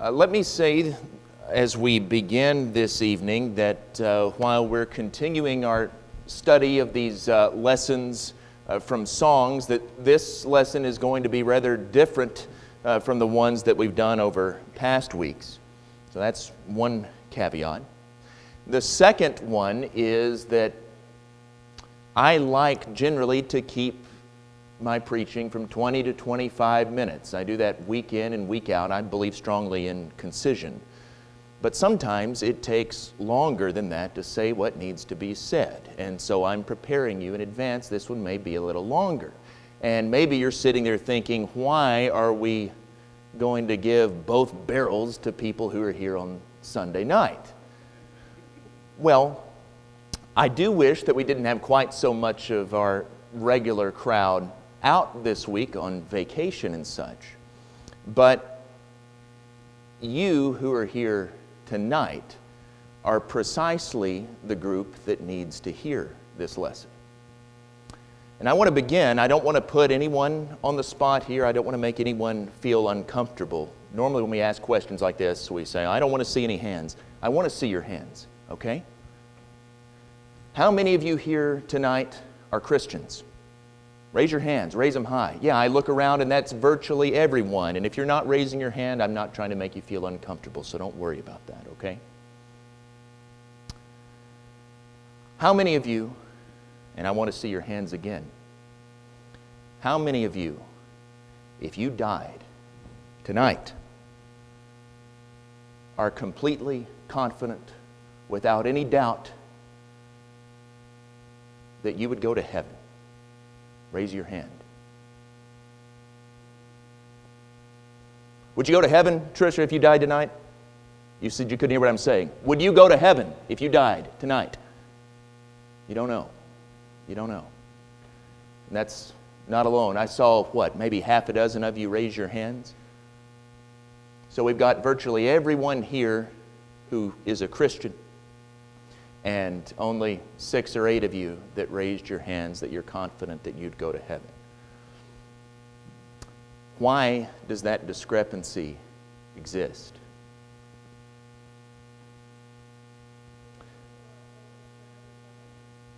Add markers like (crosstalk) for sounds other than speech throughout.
Uh, let me say, as we begin this evening, that uh, while we're continuing our study of these uh, lessons uh, from songs, that this lesson is going to be rather different uh, from the ones that we've done over past weeks. So that's one caveat. The second one is that I like generally to keep my preaching from 20 to 25 minutes. I do that week in and week out. I believe strongly in concision. But sometimes it takes longer than that to say what needs to be said. And so I'm preparing you in advance. This one may be a little longer. And maybe you're sitting there thinking, why are we going to give both barrels to people who are here on Sunday night? Well, I do wish that we didn't have quite so much of our regular crowd out this week on vacation and such. But you who are here tonight are precisely the group that needs to hear this lesson. And I want to begin. I don't want to put anyone on the spot here. I don't want to make anyone feel uncomfortable. Normally, when we ask questions like this, we say, I don't want to see any hands. I want to see your hands, okay? How many of you here tonight are Christians? Raise your hands, raise them high. Yeah, I look around and that's virtually everyone. And if you're not raising your hand, I'm not trying to make you feel uncomfortable, so don't worry about that, okay? How many of you, and I want to see your hands again, how many of you, if you died tonight, are completely confident, without any doubt, that you would go to heaven? Raise your hand. Would you go to heaven, Trisha, if you died tonight? You said you couldn't hear what I'm saying. Would you go to heaven if you died tonight? You don't know. You don't know. And that's not alone. I saw, what, maybe half a dozen of you raise your hands. So we've got virtually everyone here who is a Christian and only six or eight of you that raised your hands that you're confident that you'd go to heaven. Why does that discrepancy exist?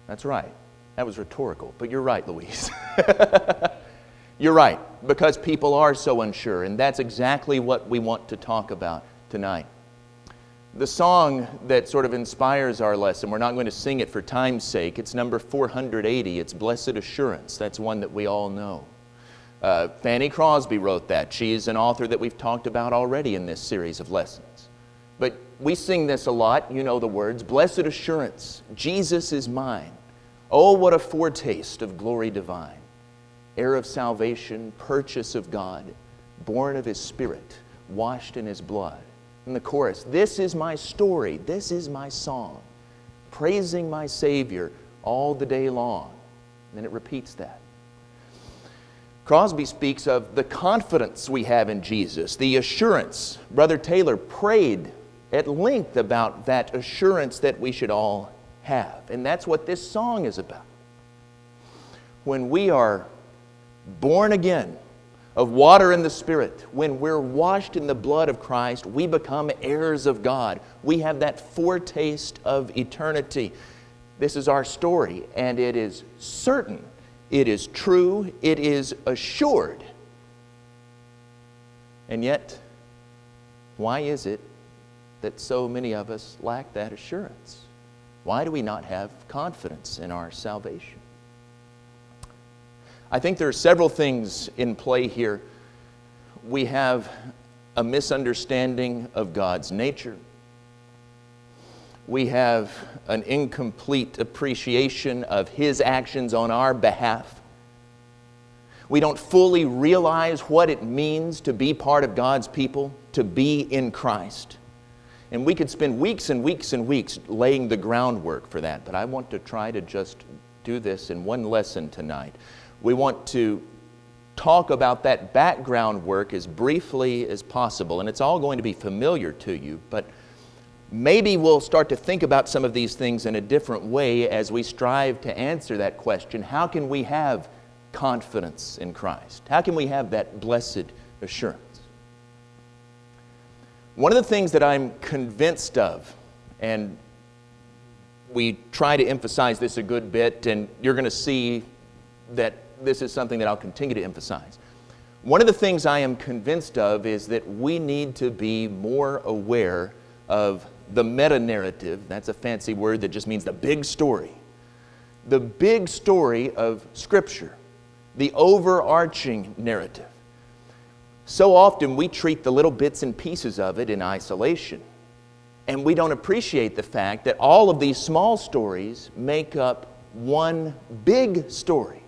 That's right. That was rhetorical, but you're right, Louise. (laughs) you're right, because people are so unsure, and that's exactly what we want to talk about tonight. The song that sort of inspires our lesson, we're not going to sing it for time's sake. It's number 480. It's Blessed Assurance. That's one that we all know. Uh, Fanny Crosby wrote that. She's an author that we've talked about already in this series of lessons. But we sing this a lot. You know the words Blessed Assurance, Jesus is mine. Oh, what a foretaste of glory divine. Heir of salvation, purchase of God, born of His Spirit, washed in His blood in the chorus This is my story, this is my song, praising my Savior all the day long. And then it repeats that. Crosby speaks of the confidence we have in Jesus, the assurance. Brother Taylor prayed at length about that assurance that we should all have. And that's what this song is about. When we are born again, of water and the Spirit, when we're washed in the blood of Christ, we become heirs of God. We have that foretaste of eternity. This is our story, and it is certain, it is true, it is assured. And yet, why is it that so many of us lack that assurance? Why do we not have confidence in our salvation? I think there are several things in play here. We have a misunderstanding of God's nature. We have an incomplete appreciation of His actions on our behalf. We don't fully realize what it means to be part of God's people, to be in Christ. And we could spend weeks and weeks and weeks laying the groundwork for that, but I want to try to just do this in one lesson tonight we want to talk about that background work as briefly as possible. And it's all going to be familiar to you, but maybe we'll start to think about some of these things in a different way as we strive to answer that question how can we have confidence in Christ? How can we have that blessed assurance? One of the things that I'm convinced of, and we try to emphasize this a good bit, and you're going to see that this is something that I'll continue to emphasize. One of the things I am convinced of is that we need to be more aware of the meta narrative. That's a fancy word that just means the big story. The big story of Scripture, the overarching narrative. So often we treat the little bits and pieces of it in isolation. And we don't appreciate the fact that all of these small stories make up one big story.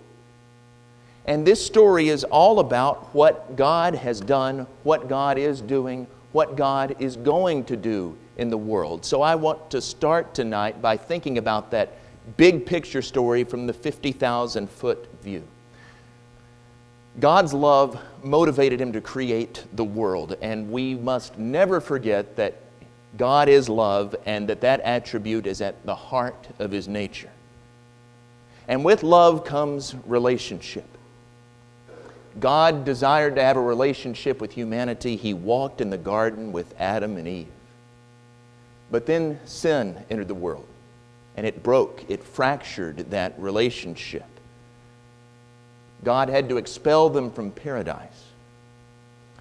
And this story is all about what God has done, what God is doing, what God is going to do in the world. So I want to start tonight by thinking about that big picture story from the 50,000 foot view. God's love motivated him to create the world, and we must never forget that God is love and that that attribute is at the heart of his nature. And with love comes relationship. God desired to have a relationship with humanity. He walked in the garden with Adam and Eve. But then sin entered the world, and it broke, it fractured that relationship. God had to expel them from paradise.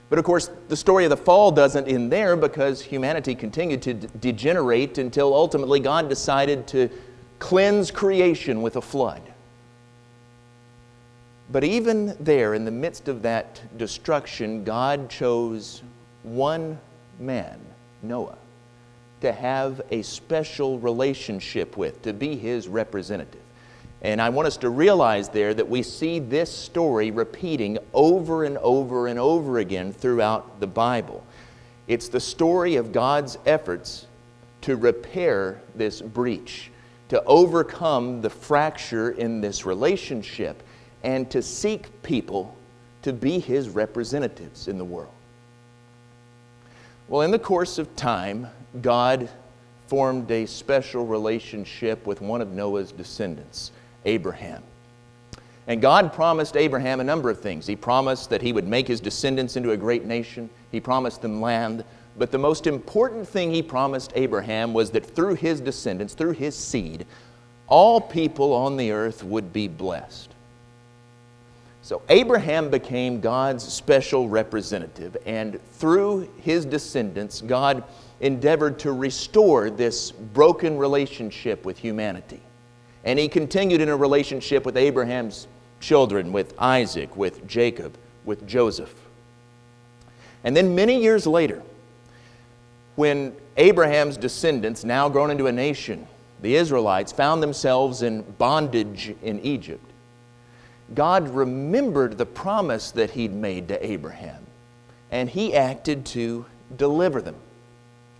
But of course, the story of the fall doesn't end there because humanity continued to degenerate until ultimately God decided to cleanse creation with a flood. But even there, in the midst of that destruction, God chose one man, Noah, to have a special relationship with, to be his representative. And I want us to realize there that we see this story repeating over and over and over again throughout the Bible. It's the story of God's efforts to repair this breach, to overcome the fracture in this relationship, and to seek people to be His representatives in the world. Well, in the course of time, God formed a special relationship with one of Noah's descendants. Abraham. And God promised Abraham a number of things. He promised that he would make his descendants into a great nation, he promised them land. But the most important thing he promised Abraham was that through his descendants, through his seed, all people on the earth would be blessed. So Abraham became God's special representative, and through his descendants, God endeavored to restore this broken relationship with humanity. And he continued in a relationship with Abraham's children, with Isaac, with Jacob, with Joseph. And then many years later, when Abraham's descendants, now grown into a nation, the Israelites, found themselves in bondage in Egypt, God remembered the promise that He'd made to Abraham, and He acted to deliver them.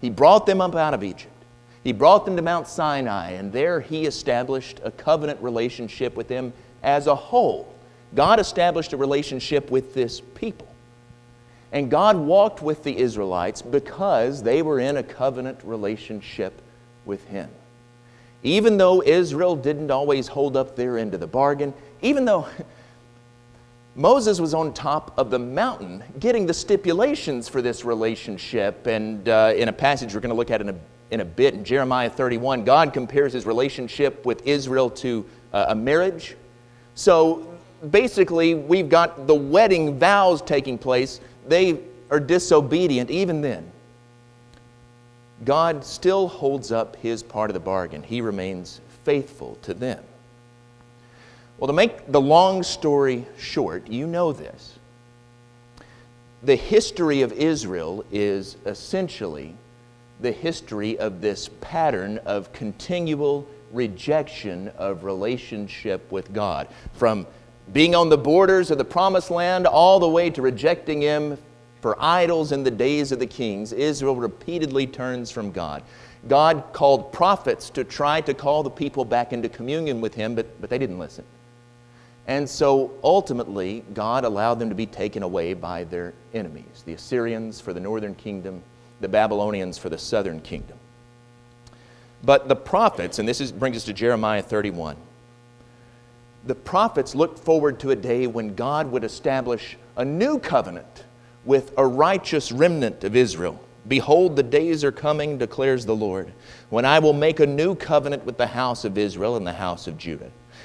He brought them up out of Egypt. He brought them to Mount Sinai, and there he established a covenant relationship with them as a whole. God established a relationship with this people. And God walked with the Israelites because they were in a covenant relationship with Him. Even though Israel didn't always hold up their end of the bargain, even though Moses was on top of the mountain getting the stipulations for this relationship, and uh, in a passage we're going to look at in a in a bit. In Jeremiah 31, God compares his relationship with Israel to uh, a marriage. So basically, we've got the wedding vows taking place. They are disobedient even then. God still holds up his part of the bargain. He remains faithful to them. Well, to make the long story short, you know this. The history of Israel is essentially the history of this pattern of continual rejection of relationship with God. From being on the borders of the promised land all the way to rejecting Him for idols in the days of the kings, Israel repeatedly turns from God. God called prophets to try to call the people back into communion with Him, but, but they didn't listen. And so ultimately, God allowed them to be taken away by their enemies the Assyrians for the northern kingdom, the Babylonians for the southern kingdom. But the prophets, and this is, brings us to Jeremiah 31, the prophets looked forward to a day when God would establish a new covenant with a righteous remnant of Israel, Behold, the days are coming, declares the Lord, when I will make a new covenant with the house of Israel and the house of Judah.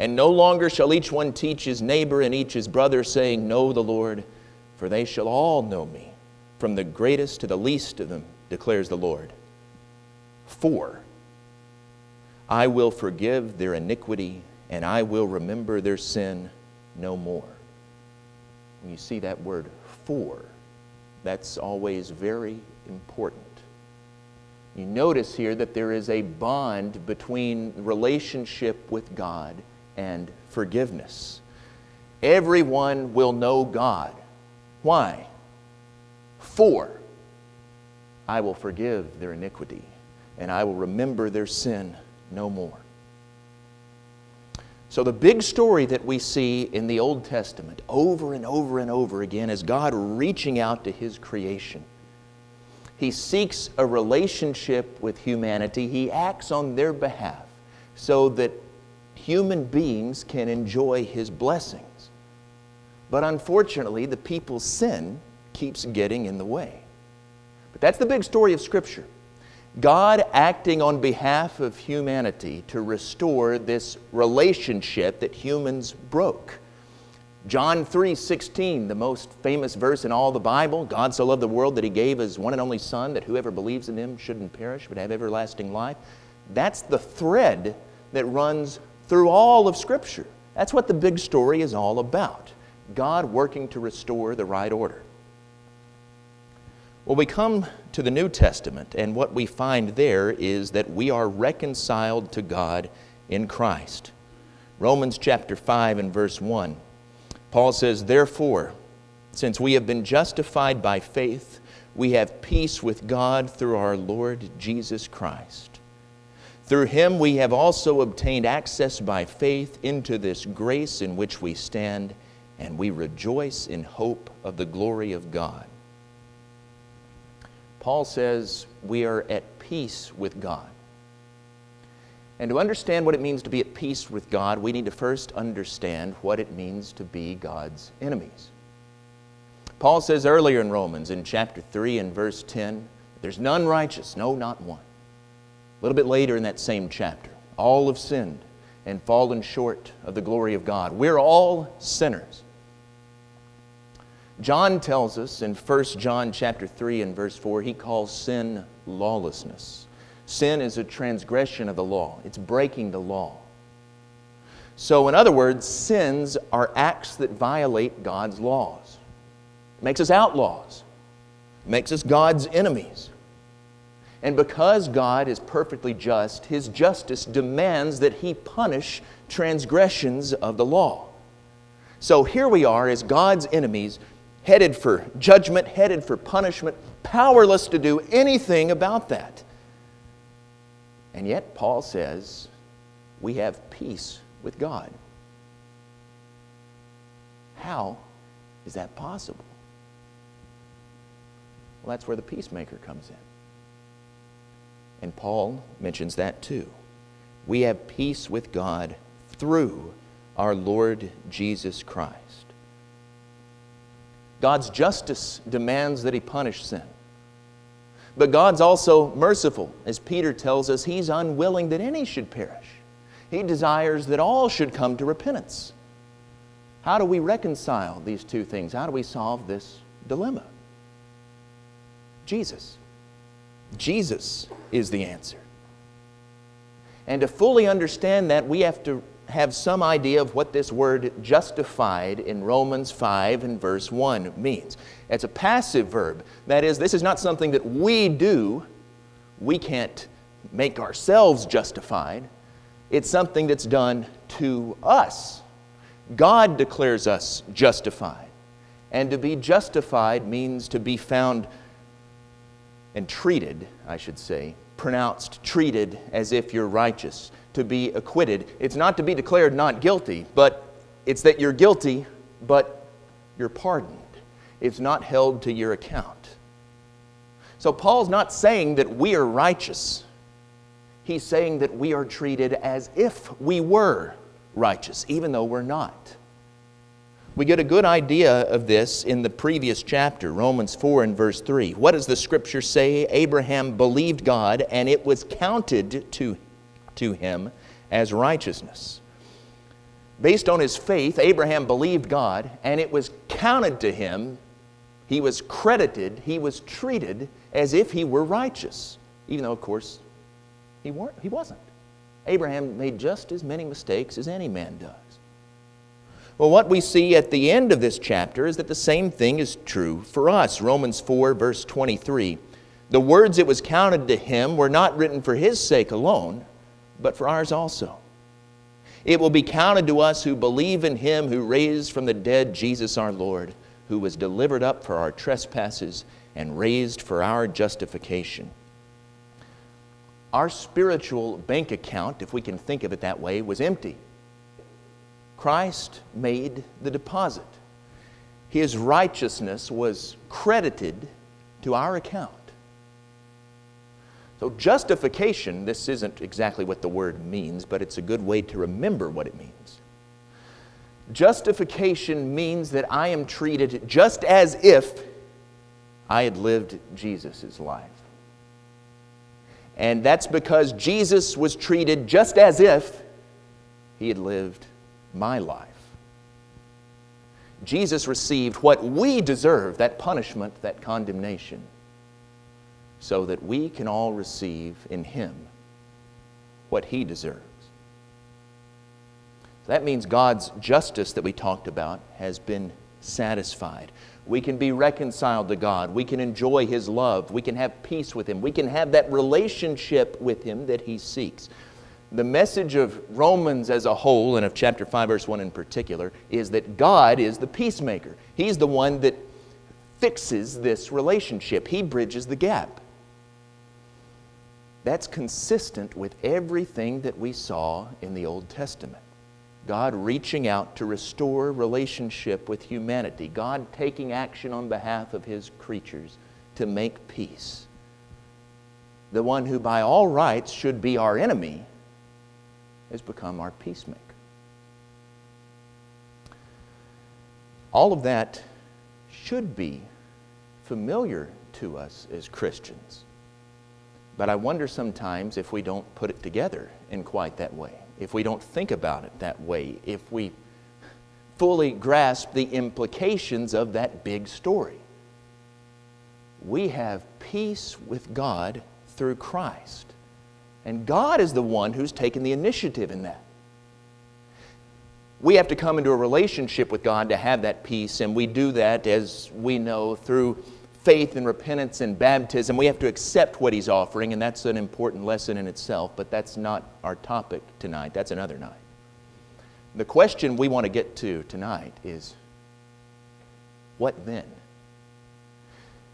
And no longer shall each one teach his neighbor and each his brother, saying, Know the Lord, for they shall all know me, from the greatest to the least of them, declares the Lord. For I will forgive their iniquity and I will remember their sin no more. When you see that word for, that's always very important. You notice here that there is a bond between relationship with God and forgiveness. Everyone will know God. Why? For I will forgive their iniquity and I will remember their sin no more. So, the big story that we see in the Old Testament over and over and over again is God reaching out to His creation. He seeks a relationship with humanity, He acts on their behalf so that human beings can enjoy His blessings. But unfortunately, the people's sin keeps getting in the way. But that's the big story of Scripture. God acting on behalf of humanity to restore this relationship that humans broke. John 3 16, the most famous verse in all the Bible God so loved the world that he gave his one and only Son, that whoever believes in him shouldn't perish but have everlasting life. That's the thread that runs through all of Scripture. That's what the big story is all about God working to restore the right order. Well, we come to the New Testament, and what we find there is that we are reconciled to God in Christ. Romans chapter 5 and verse 1. Paul says, Therefore, since we have been justified by faith, we have peace with God through our Lord Jesus Christ. Through him we have also obtained access by faith into this grace in which we stand, and we rejoice in hope of the glory of God. Paul says we are at peace with God. And to understand what it means to be at peace with God, we need to first understand what it means to be God's enemies. Paul says earlier in Romans, in chapter 3 and verse 10, there's none righteous, no, not one. A little bit later in that same chapter, all have sinned and fallen short of the glory of God. We're all sinners. John tells us in 1 John chapter 3 and verse 4, he calls sin lawlessness. Sin is a transgression of the law. It's breaking the law. So, in other words, sins are acts that violate God's laws. It makes us outlaws. It makes us God's enemies. And because God is perfectly just, His justice demands that He punish transgressions of the law. So here we are as God's enemies headed for judgment, headed for punishment, powerless to do anything about that. And yet, Paul says, we have peace with God. How is that possible? Well, that's where the peacemaker comes in. And Paul mentions that too. We have peace with God through our Lord Jesus Christ. God's justice demands that he punish sin. But God's also merciful. As Peter tells us, he's unwilling that any should perish. He desires that all should come to repentance. How do we reconcile these two things? How do we solve this dilemma? Jesus. Jesus is the answer. And to fully understand that, we have to have some idea of what this word justified in Romans 5 and verse 1 means. It's a passive verb. That is, this is not something that we do. We can't make ourselves justified. It's something that's done to us. God declares us justified. And to be justified means to be found and treated, I should say, pronounced, treated as if you're righteous, to be acquitted. It's not to be declared not guilty, but it's that you're guilty, but you're pardoned. It's not held to your account. So Paul's not saying that we are righteous. He's saying that we are treated as if we were righteous, even though we're not. We get a good idea of this in the previous chapter, Romans 4 and verse 3. What does the scripture say? Abraham believed God, and it was counted to, to him as righteousness. Based on his faith, Abraham believed God, and it was counted to him, he was credited, he was treated as if he were righteous, even though, of course, he, weren't, he wasn't. Abraham made just as many mistakes as any man does. Well, what we see at the end of this chapter is that the same thing is true for us. Romans 4, verse 23. The words it was counted to him were not written for his sake alone, but for ours also. It will be counted to us who believe in him who raised from the dead Jesus our Lord, who was delivered up for our trespasses and raised for our justification. Our spiritual bank account, if we can think of it that way, was empty. Christ made the deposit. His righteousness was credited to our account. So, justification, this isn't exactly what the word means, but it's a good way to remember what it means. Justification means that I am treated just as if I had lived Jesus' life. And that's because Jesus was treated just as if he had lived my life. Jesus received what we deserve that punishment, that condemnation, so that we can all receive in Him what He deserves. That means God's justice that we talked about has been satisfied. We can be reconciled to God. We can enjoy His love. We can have peace with Him. We can have that relationship with Him that He seeks the message of Romans as a whole, and of chapter 5, verse 1 in particular, is that God is the peacemaker. He's the one that fixes this relationship, He bridges the gap. That's consistent with everything that we saw in the Old Testament. God reaching out to restore relationship with humanity, God taking action on behalf of His creatures to make peace. The one who, by all rights, should be our enemy has become our peacemaker. All of that should be familiar to us as Christians. But I wonder sometimes if we don't put it together in quite that way, if we don't think about it that way, if we fully grasp the implications of that big story. We have peace with God through Christ. And God is the one who's taken the initiative in that. We have to come into a relationship with God to have that peace, and we do that, as we know, through faith and repentance and baptism. We have to accept what He's offering, and that's an important lesson in itself, but that's not our topic tonight. That's another night. The question we want to get to tonight is what then?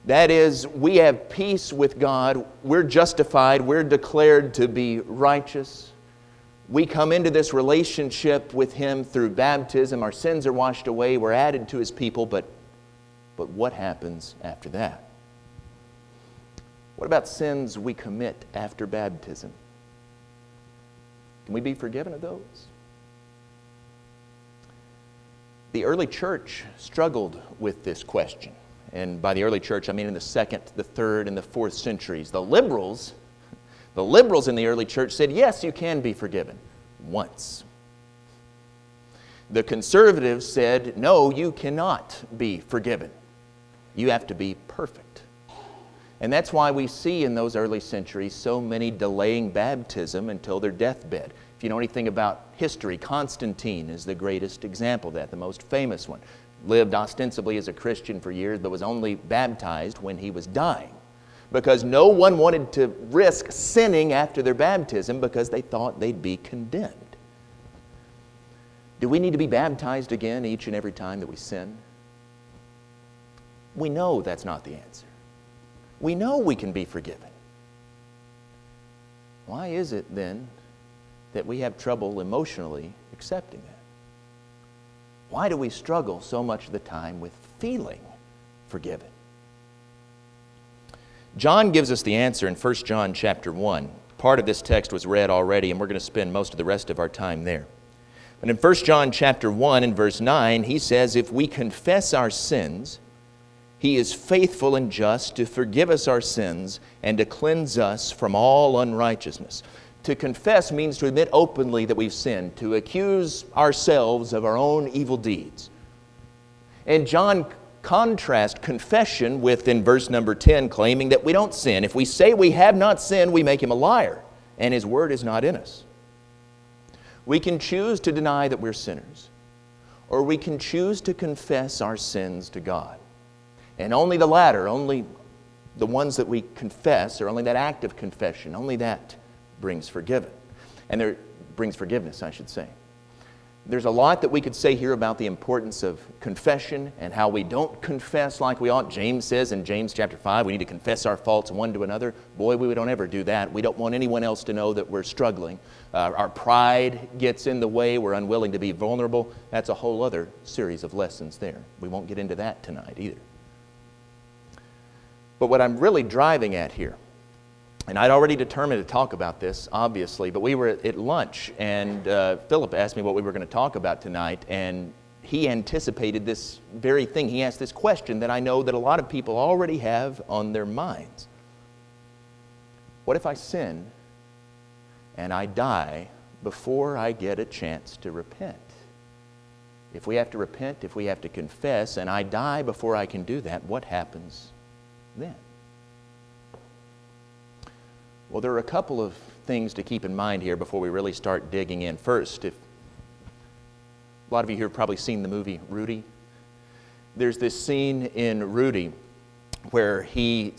That is, we have peace with God. We're justified. We're declared to be righteous. We come into this relationship with Him through baptism. Our sins are washed away. We're added to His people. But, but what happens after that? What about sins we commit after baptism? Can we be forgiven of those? The early church struggled with this question. And by the early church, I mean in the second, the third, and the fourth centuries. The liberals, the liberals in the early church said, yes, you can be forgiven once. The conservatives said, no, you cannot be forgiven. You have to be perfect. And that's why we see in those early centuries so many delaying baptism until their deathbed. If you know anything about history, Constantine is the greatest example of that, the most famous one lived ostensibly as a Christian for years, but was only baptized when he was dying. Because no one wanted to risk sinning after their baptism because they thought they'd be condemned. Do we need to be baptized again each and every time that we sin? We know that's not the answer. We know we can be forgiven. why is it then that we have trouble emotionally accepting that? Why do we struggle so much of the time with feeling forgiven? John gives us the answer in 1 John chapter 1. Part of this text was read already, and we're going to spend most of the rest of our time there. But in 1 John chapter 1 and verse 9, he says, If we confess our sins, he is faithful and just to forgive us our sins and to cleanse us from all unrighteousness. To confess means to admit openly that we've sinned, to accuse ourselves of our own evil deeds. And John contrasts confession with, in verse number 10, claiming that we don't sin. If we say we have not sinned, we make him a liar, and his word is not in us. We can choose to deny that we're sinners, or we can choose to confess our sins to God. And only the latter, only the ones that we confess, or only that act of confession, only that brings forgiven. And there brings forgiveness, I should say. There's a lot that we could say here about the importance of confession and how we don't confess like we ought. James says in James chapter 5, we need to confess our faults one to another. Boy, we don't ever do that. We don't want anyone else to know that we're struggling. Uh, our pride gets in the way. We're unwilling to be vulnerable. That's a whole other series of lessons there. We won't get into that tonight either. But what I'm really driving at here and I'd already determined to talk about this, obviously, but we were at lunch, and uh, Philip asked me what we were going to talk about tonight, and he anticipated this very thing. He asked this question that I know that a lot of people already have on their minds What if I sin and I die before I get a chance to repent? If we have to repent, if we have to confess, and I die before I can do that, what happens then? Well, there are a couple of things to keep in mind here before we really start digging in. First, if a lot of you here have probably seen the movie Rudy. There's this scene in Rudy where he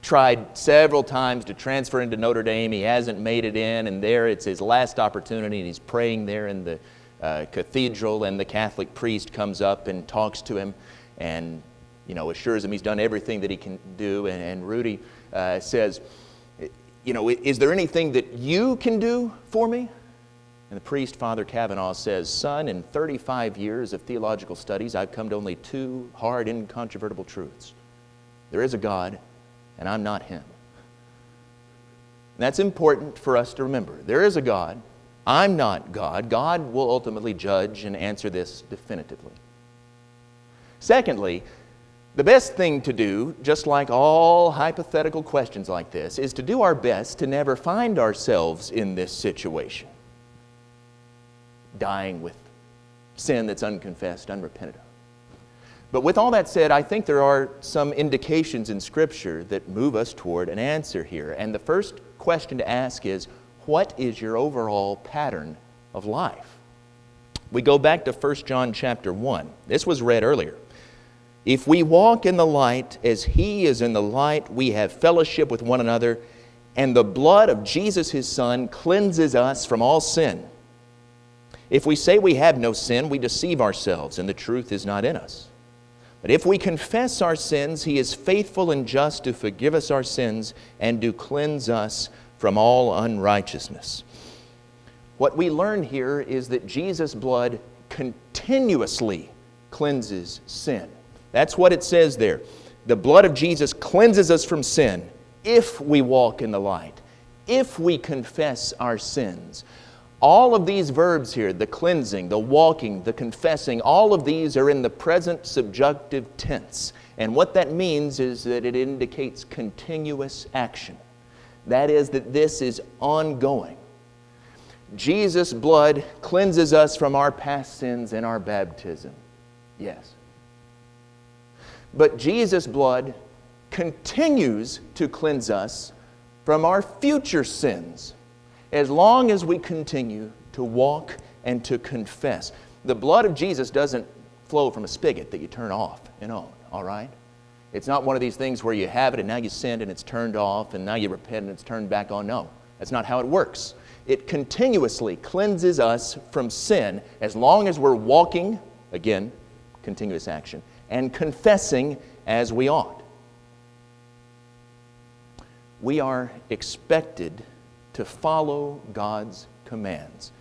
tried several times to transfer into Notre Dame. He hasn't made it in, and there it's his last opportunity, and he's praying there in the uh, cathedral, and the Catholic priest comes up and talks to him and you know, assures him he's done everything that he can do. And, and Rudy uh, says, you know, is there anything that you can do for me? And the priest, Father Cavanaugh, says, Son, in 35 years of theological studies, I've come to only two hard, incontrovertible truths. There is a God, and I'm not Him. And that's important for us to remember. There is a God. I'm not God. God will ultimately judge and answer this definitively. Secondly, the best thing to do, just like all hypothetical questions like this, is to do our best to never find ourselves in this situation. Dying with sin that's unconfessed, unrepented of. But with all that said, I think there are some indications in Scripture that move us toward an answer here. And the first question to ask is what is your overall pattern of life? We go back to 1 John chapter 1. This was read earlier. If we walk in the light as He is in the light, we have fellowship with one another, and the blood of Jesus, His Son, cleanses us from all sin. If we say we have no sin, we deceive ourselves, and the truth is not in us. But if we confess our sins, He is faithful and just to forgive us our sins and to cleanse us from all unrighteousness. What we learn here is that Jesus' blood continuously cleanses sin. That's what it says there. The blood of Jesus cleanses us from sin if we walk in the light, if we confess our sins. All of these verbs here, the cleansing, the walking, the confessing, all of these are in the present subjunctive tense. And what that means is that it indicates continuous action. That is, that this is ongoing. Jesus' blood cleanses us from our past sins in our baptism. Yes. But Jesus' blood continues to cleanse us from our future sins as long as we continue to walk and to confess. The blood of Jesus doesn't flow from a spigot that you turn off and on, all right? It's not one of these things where you have it and now you sinned and it's turned off and now you repent and it's turned back on. No, that's not how it works. It continuously cleanses us from sin as long as we're walking, again, continuous action, and confessing as we ought. We are expected to follow God's commands?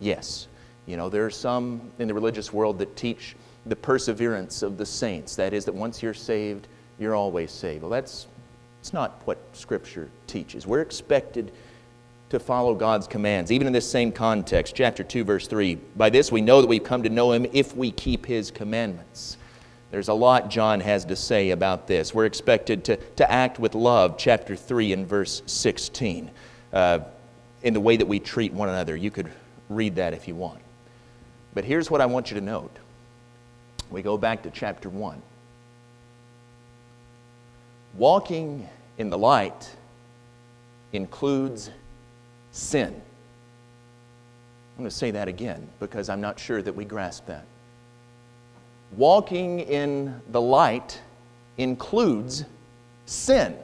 Yes. You know, there are some in the religious world that teach the perseverance of the saints. That is, that once you're saved, you're always saved. Well, that's, that's not what Scripture teaches. We're expected to follow God's commands, even in this same context. Chapter 2, verse 3. By this we know that we've come to know Him if we keep His commandments. There's a lot John has to say about this. We're expected to, to act with love, chapter 3 and verse 16, uh, in the way that we treat one another. You could read that if you want. But here's what I want you to note. We go back to chapter 1. Walking in the light includes sin. I'm going to say that again because I'm not sure that we grasp that. Walking in the light includes sin.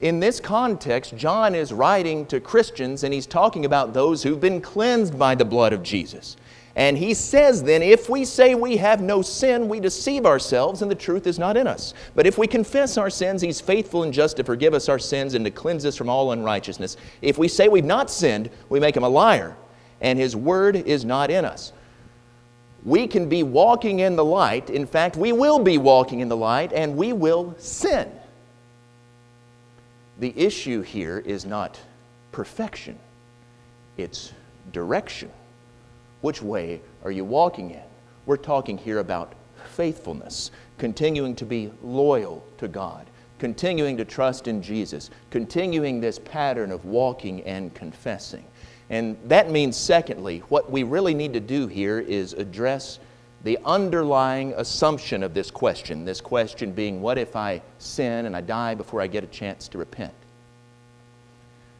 In this context, John is writing to Christians and he's talking about those who've been cleansed by the blood of Jesus. And he says then, if we say we have no sin, we deceive ourselves and the truth is not in us. But if we confess our sins, he's faithful and just to forgive us our sins and to cleanse us from all unrighteousness. If we say we've not sinned, we make him a liar and his word is not in us. We can be walking in the light. In fact, we will be walking in the light and we will sin. The issue here is not perfection, it's direction. Which way are you walking in? We're talking here about faithfulness, continuing to be loyal to God, continuing to trust in Jesus, continuing this pattern of walking and confessing. And that means, secondly, what we really need to do here is address the underlying assumption of this question. This question being, what if I sin and I die before I get a chance to repent?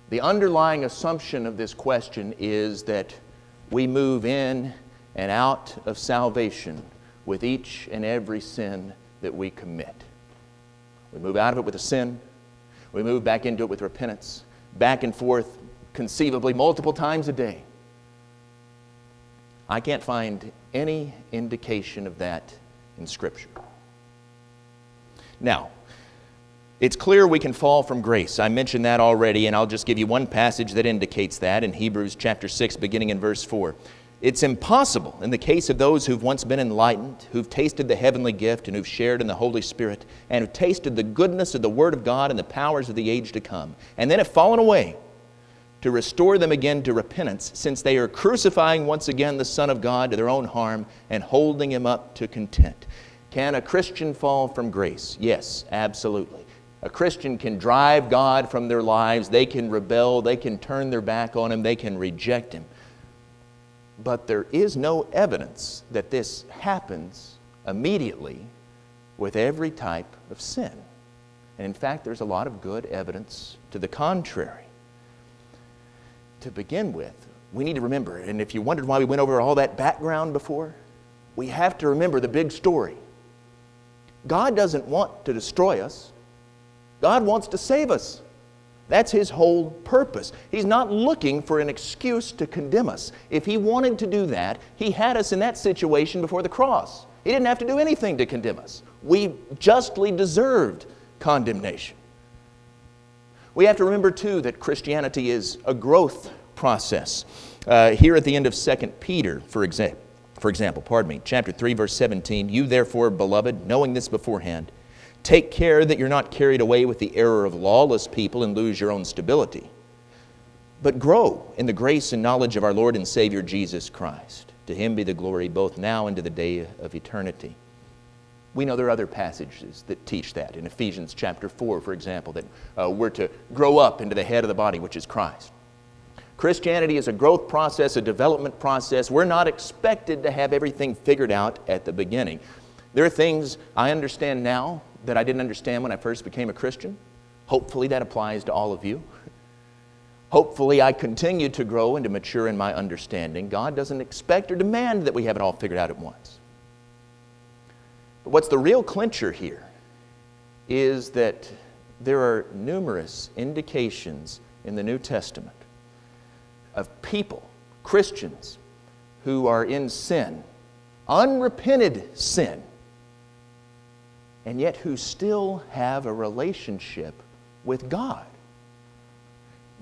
The underlying assumption of this question is that we move in and out of salvation with each and every sin that we commit. We move out of it with a sin, we move back into it with repentance, back and forth, conceivably multiple times a day. I can't find any indication of that in Scripture. Now, it's clear we can fall from grace. I mentioned that already, and I'll just give you one passage that indicates that in Hebrews chapter 6, beginning in verse 4. It's impossible in the case of those who've once been enlightened, who've tasted the heavenly gift, and who've shared in the Holy Spirit, and who've tasted the goodness of the Word of God and the powers of the age to come, and then have fallen away, to restore them again to repentance, since they are crucifying once again the Son of God to their own harm and holding him up to contempt. Can a Christian fall from grace? Yes, absolutely. A Christian can drive God from their lives, they can rebel, they can turn their back on Him, they can reject Him. But there is no evidence that this happens immediately with every type of sin. And in fact, there's a lot of good evidence to the contrary. To begin with, we need to remember, and if you wondered why we went over all that background before, we have to remember the big story. God doesn't want to destroy us. God wants to save us. That's his whole purpose. He's not looking for an excuse to condemn us. If he wanted to do that, he had us in that situation before the cross. He didn't have to do anything to condemn us. We justly deserved condemnation. We have to remember, too, that Christianity is a growth process. Uh, here at the end of 2 Peter, for example, for example, pardon me, chapter 3, verse 17, you therefore, beloved, knowing this beforehand, Take care that you're not carried away with the error of lawless people and lose your own stability. But grow in the grace and knowledge of our Lord and Savior Jesus Christ. To him be the glory both now and to the day of eternity. We know there are other passages that teach that. In Ephesians chapter 4, for example, that uh, we're to grow up into the head of the body, which is Christ. Christianity is a growth process, a development process. We're not expected to have everything figured out at the beginning. There are things I understand now that I didn't understand when I first became a Christian. Hopefully, that applies to all of you. Hopefully, I continue to grow and to mature in my understanding. God doesn't expect or demand that we have it all figured out at once. But what's the real clincher here is that there are numerous indications in the New Testament of people, Christians, who are in sin, unrepented sin, and yet who still have a relationship with God.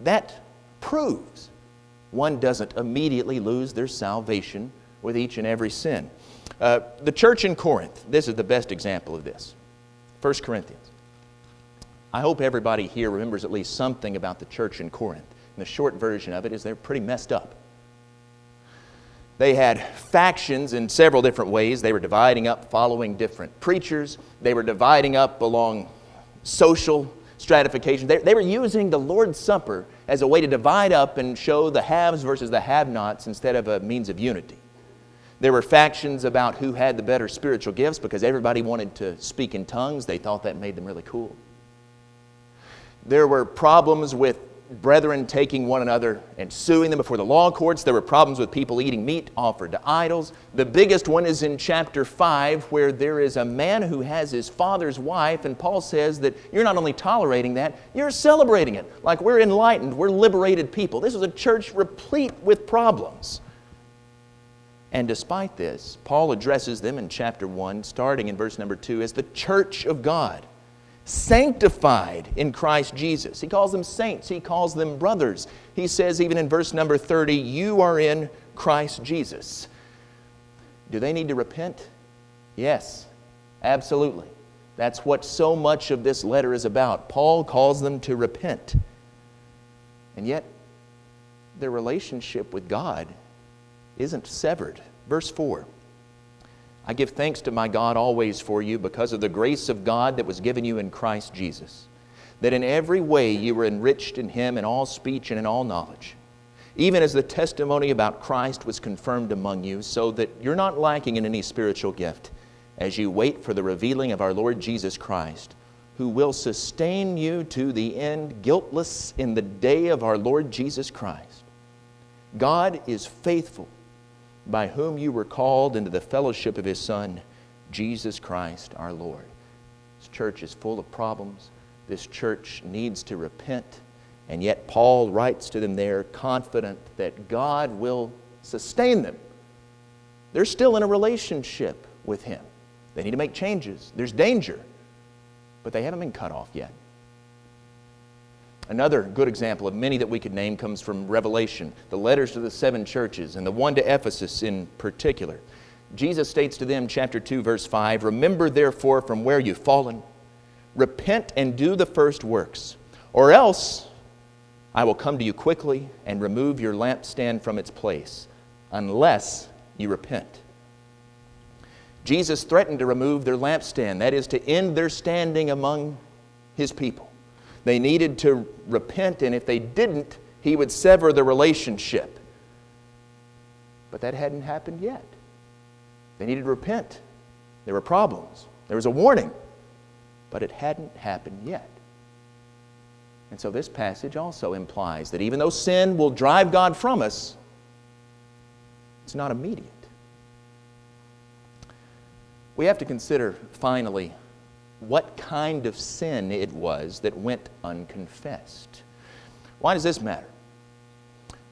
That proves one doesn't immediately lose their salvation with each and every sin. Uh, the church in Corinth, this is the best example of this. 1 Corinthians. I hope everybody here remembers at least something about the church in Corinth. And the short version of it is they're pretty messed up. They had factions in several different ways. They were dividing up following different preachers. They were dividing up along social stratification. They, they were using the Lord's Supper as a way to divide up and show the haves versus the have nots instead of a means of unity. There were factions about who had the better spiritual gifts because everybody wanted to speak in tongues. They thought that made them really cool. There were problems with brethren taking one another and suing them before the law courts. There were problems with people eating meat offered to idols. The biggest one is in chapter 5, where there is a man who has his father's wife, and Paul says that you're not only tolerating that, you're celebrating it. Like we're enlightened, we're liberated people. This was a church replete with problems. And despite this, Paul addresses them in chapter 1, starting in verse number 2, as the church of God sanctified in Christ Jesus. He calls them saints, he calls them brothers. He says, even in verse number 30, you are in Christ Jesus. Do they need to repent? Yes, absolutely. That's what so much of this letter is about. Paul calls them to repent. And yet, their relationship with God isn't severed. Verse 4 I give thanks to my God always for you because of the grace of God that was given you in Christ Jesus, that in every way you were enriched in Him in all speech and in all knowledge, even as the testimony about Christ was confirmed among you, so that you're not lacking in any spiritual gift as you wait for the revealing of our Lord Jesus Christ, who will sustain you to the end, guiltless in the day of our Lord Jesus Christ. God is faithful by whom you were called into the fellowship of His Son, Jesus Christ our Lord. This church is full of problems. This church needs to repent. And yet, Paul writes to them there, confident that God will sustain them. They're still in a relationship with Him. They need to make changes. There's danger, but they haven't been cut off yet. Another good example of many that we could name comes from Revelation, the letters to the seven churches, and the one to Ephesus in particular. Jesus states to them, chapter 2, verse 5 Remember therefore from where you've fallen, repent and do the first works, or else I will come to you quickly and remove your lampstand from its place, unless you repent. Jesus threatened to remove their lampstand, that is, to end their standing among his people. They needed to repent, and if they didn't, he would sever the relationship. But that hadn't happened yet. They needed to repent. There were problems. There was a warning, but it hadn't happened yet. And so this passage also implies that even though sin will drive God from us, it's not immediate. We have to consider, finally, what kind of sin it was that went unconfessed. Why does this matter?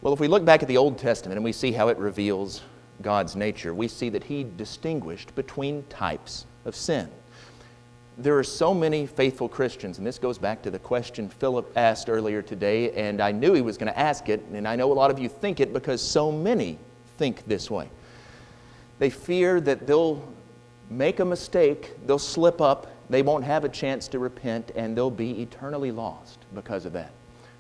Well, if we look back at the Old Testament and we see how it reveals God's nature, we see that He distinguished between types of sin. There are so many faithful Christians, and this goes back to the question Philip asked earlier today, and I knew he was going to ask it, and I know a lot of you think it because so many think this way. They fear that they'll make a mistake, they'll slip up, they won't have a chance to repent and they'll be eternally lost because of that.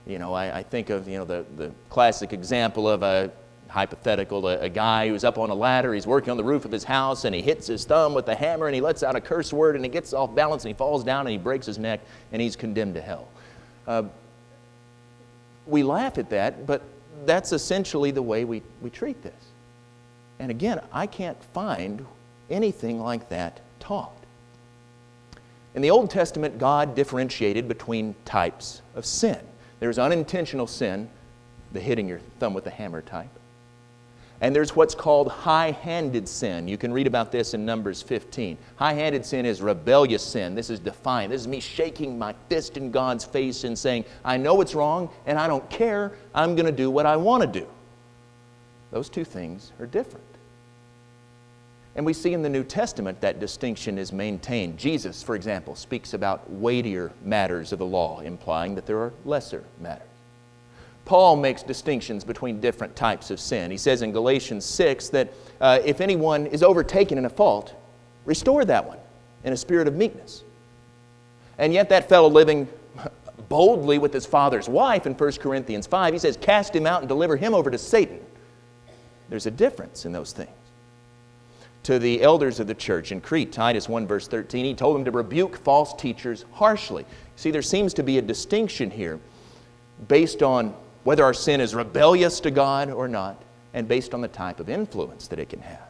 You know, I, I think of, you know, the, the classic example of a hypothetical, a, a, guy who's up on a ladder, he's working on the roof of his house and he hits his thumb with a hammer and he lets out a curse word and he gets off balance and he falls down and he breaks his neck and he's condemned to hell. Uh, we laugh at that, but that's essentially the way we, we treat this. And again, I can't find anything like that taught. In the Old Testament, God differentiated between types of sin. There's unintentional sin, the hitting your thumb with a hammer type. And there's what's called high handed sin. You can read about this in Numbers 15. High handed sin is rebellious sin. This is defiant. This is me shaking my fist in God's face and saying, I know it's wrong and I don't care. I'm going to do what I want to do. Those two things are different. And we see in the New Testament that distinction is maintained. Jesus, for example, speaks about weightier matters of the law, implying that there are lesser matters. Paul makes distinctions between different types of sin. He says in Galatians 6 that uh, if anyone is overtaken in a fault, restore that one in a spirit of meekness. And yet, that fellow living boldly with his father's wife in 1 Corinthians 5, he says, Cast him out and deliver him over to Satan. There's a difference in those things. To the elders of the church in Crete, Titus 1, verse 13, he told them to rebuke false teachers harshly. See, there seems to be a distinction here based on whether our sin is rebellious to God or not, and based on the type of influence that it can have.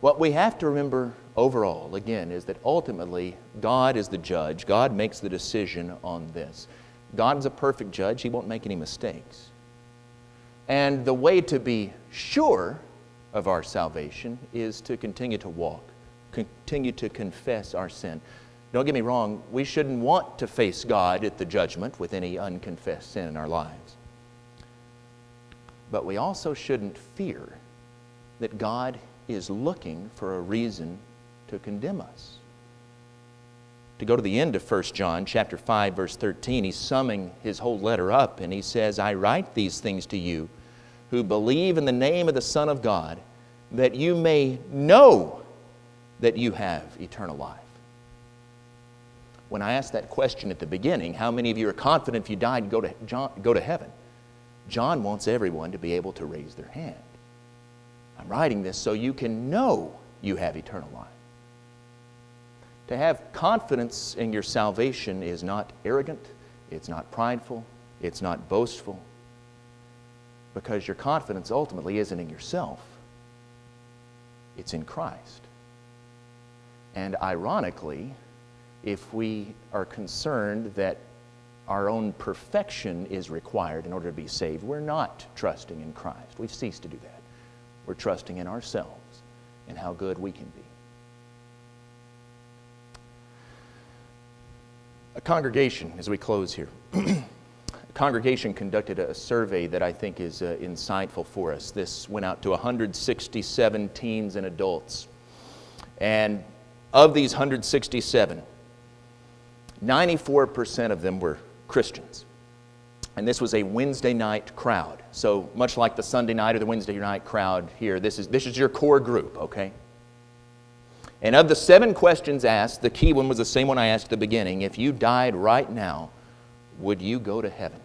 What we have to remember overall, again, is that ultimately God is the judge. God makes the decision on this. God is a perfect judge, He won't make any mistakes. And the way to be sure of our salvation is to continue to walk, continue to confess our sin. Don't get me wrong, we shouldn't want to face God at the judgment with any unconfessed sin in our lives. But we also shouldn't fear that God is looking for a reason to condemn us. To go to the end of 1 John chapter 5 verse 13, he's summing his whole letter up and he says, "I write these things to you who believe in the name of the Son of God, that you may know that you have eternal life." When I asked that question at the beginning, how many of you are confident if you died go to, John, go to heaven? John wants everyone to be able to raise their hand. I'm writing this so you can know you have eternal life. To have confidence in your salvation is not arrogant, it's not prideful, it's not boastful, because your confidence ultimately isn't in yourself, it's in Christ. And ironically, if we are concerned that our own perfection is required in order to be saved, we're not trusting in Christ. We've ceased to do that. We're trusting in ourselves and how good we can be. A congregation, as we close here, (clears throat) congregation conducted a survey that I think is uh, insightful for us. This went out to 167 teens and adults. And of these 167, 94% of them were Christians. And this was a Wednesday night crowd. So much like the Sunday night or the Wednesday night crowd here, this is, this is your core group, okay? And of the seven questions asked, the key one was the same one I asked at the beginning. If you died right now, would you go to heaven?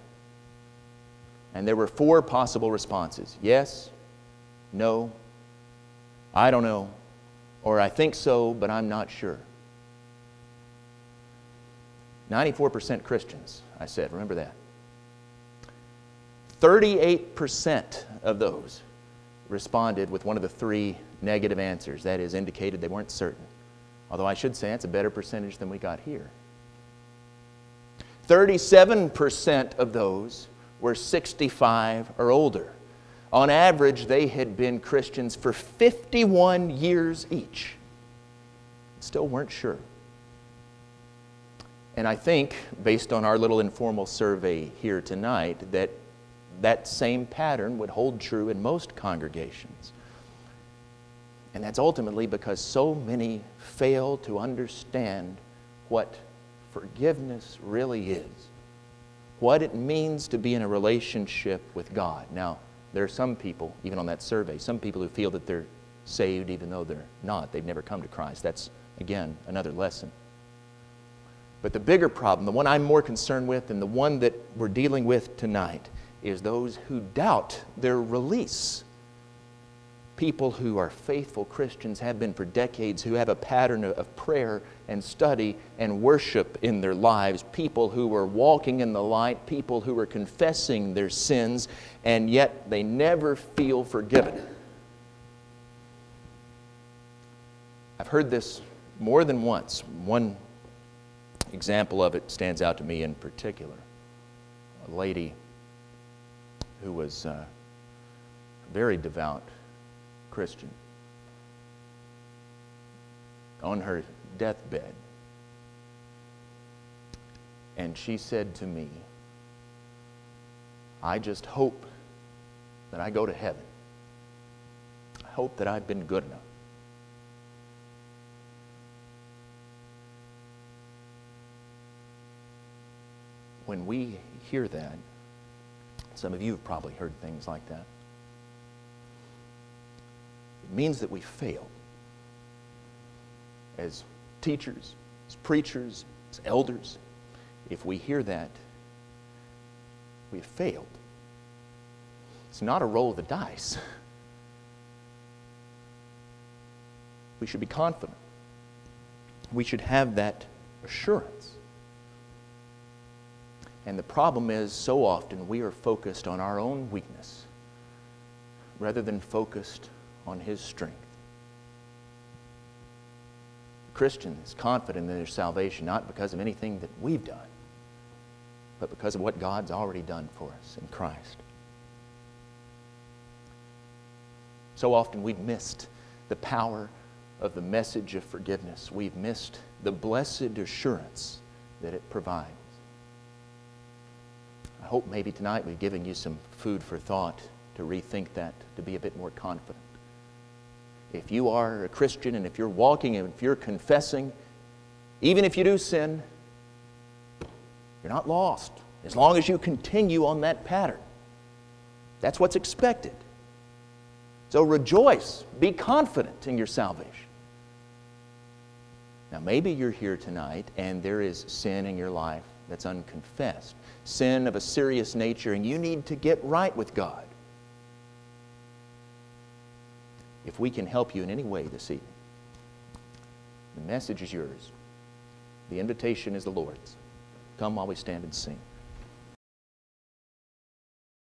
And there were four possible responses yes, no, I don't know, or I think so, but I'm not sure. 94% Christians, I said. Remember that. 38% of those responded with one of the three negative answers. That is, indicated they weren't certain. Although I should say that's a better percentage than we got here. 37% of those were 65 or older. On average, they had been Christians for 51 years each. Still weren't sure. And I think, based on our little informal survey here tonight, that that same pattern would hold true in most congregations. And that's ultimately because so many fail to understand what forgiveness really is, what it means to be in a relationship with God. Now, there are some people, even on that survey, some people who feel that they're saved even though they're not. They've never come to Christ. That's, again, another lesson. But the bigger problem, the one I'm more concerned with, and the one that we're dealing with tonight, is those who doubt their release. People who are faithful Christians have been for decades, who have a pattern of prayer and study and worship in their lives. People who are walking in the light, people who are confessing their sins, and yet they never feel forgiven. I've heard this more than once. One example of it stands out to me in particular. A lady who was uh, very devout Christian. On her deathbed, and she said to me, I just hope that I go to heaven. I hope that I've been good enough. when we hear that, some of you have probably heard things like that. Means that we fail as teachers, as preachers, as elders. If we hear that, we have failed. It's not a roll of the dice. (laughs) We should be confident. We should have that assurance. And the problem is, so often we are focused on our own weakness rather than focused on His strength. The Christian is confident in their salvation not because of anything that we've done, but because of what God's already done for us in Christ. So often we've missed the power of the message of forgiveness. We've missed the blessed assurance that it provides. I hope maybe tonight we've given you some food for thought to rethink that, to be a bit more confident. If you are a Christian and if you're walking and if you're confessing, even if you do sin, you're not lost as long as you continue on that pattern. That's what's expected. So rejoice, be confident in your salvation. Now, maybe you're here tonight and there is sin in your life that's unconfessed, sin of a serious nature, and you need to get right with God. If we can help you in any way this evening, the message is yours. The invitation is the Lord's. Come while we stand and sing.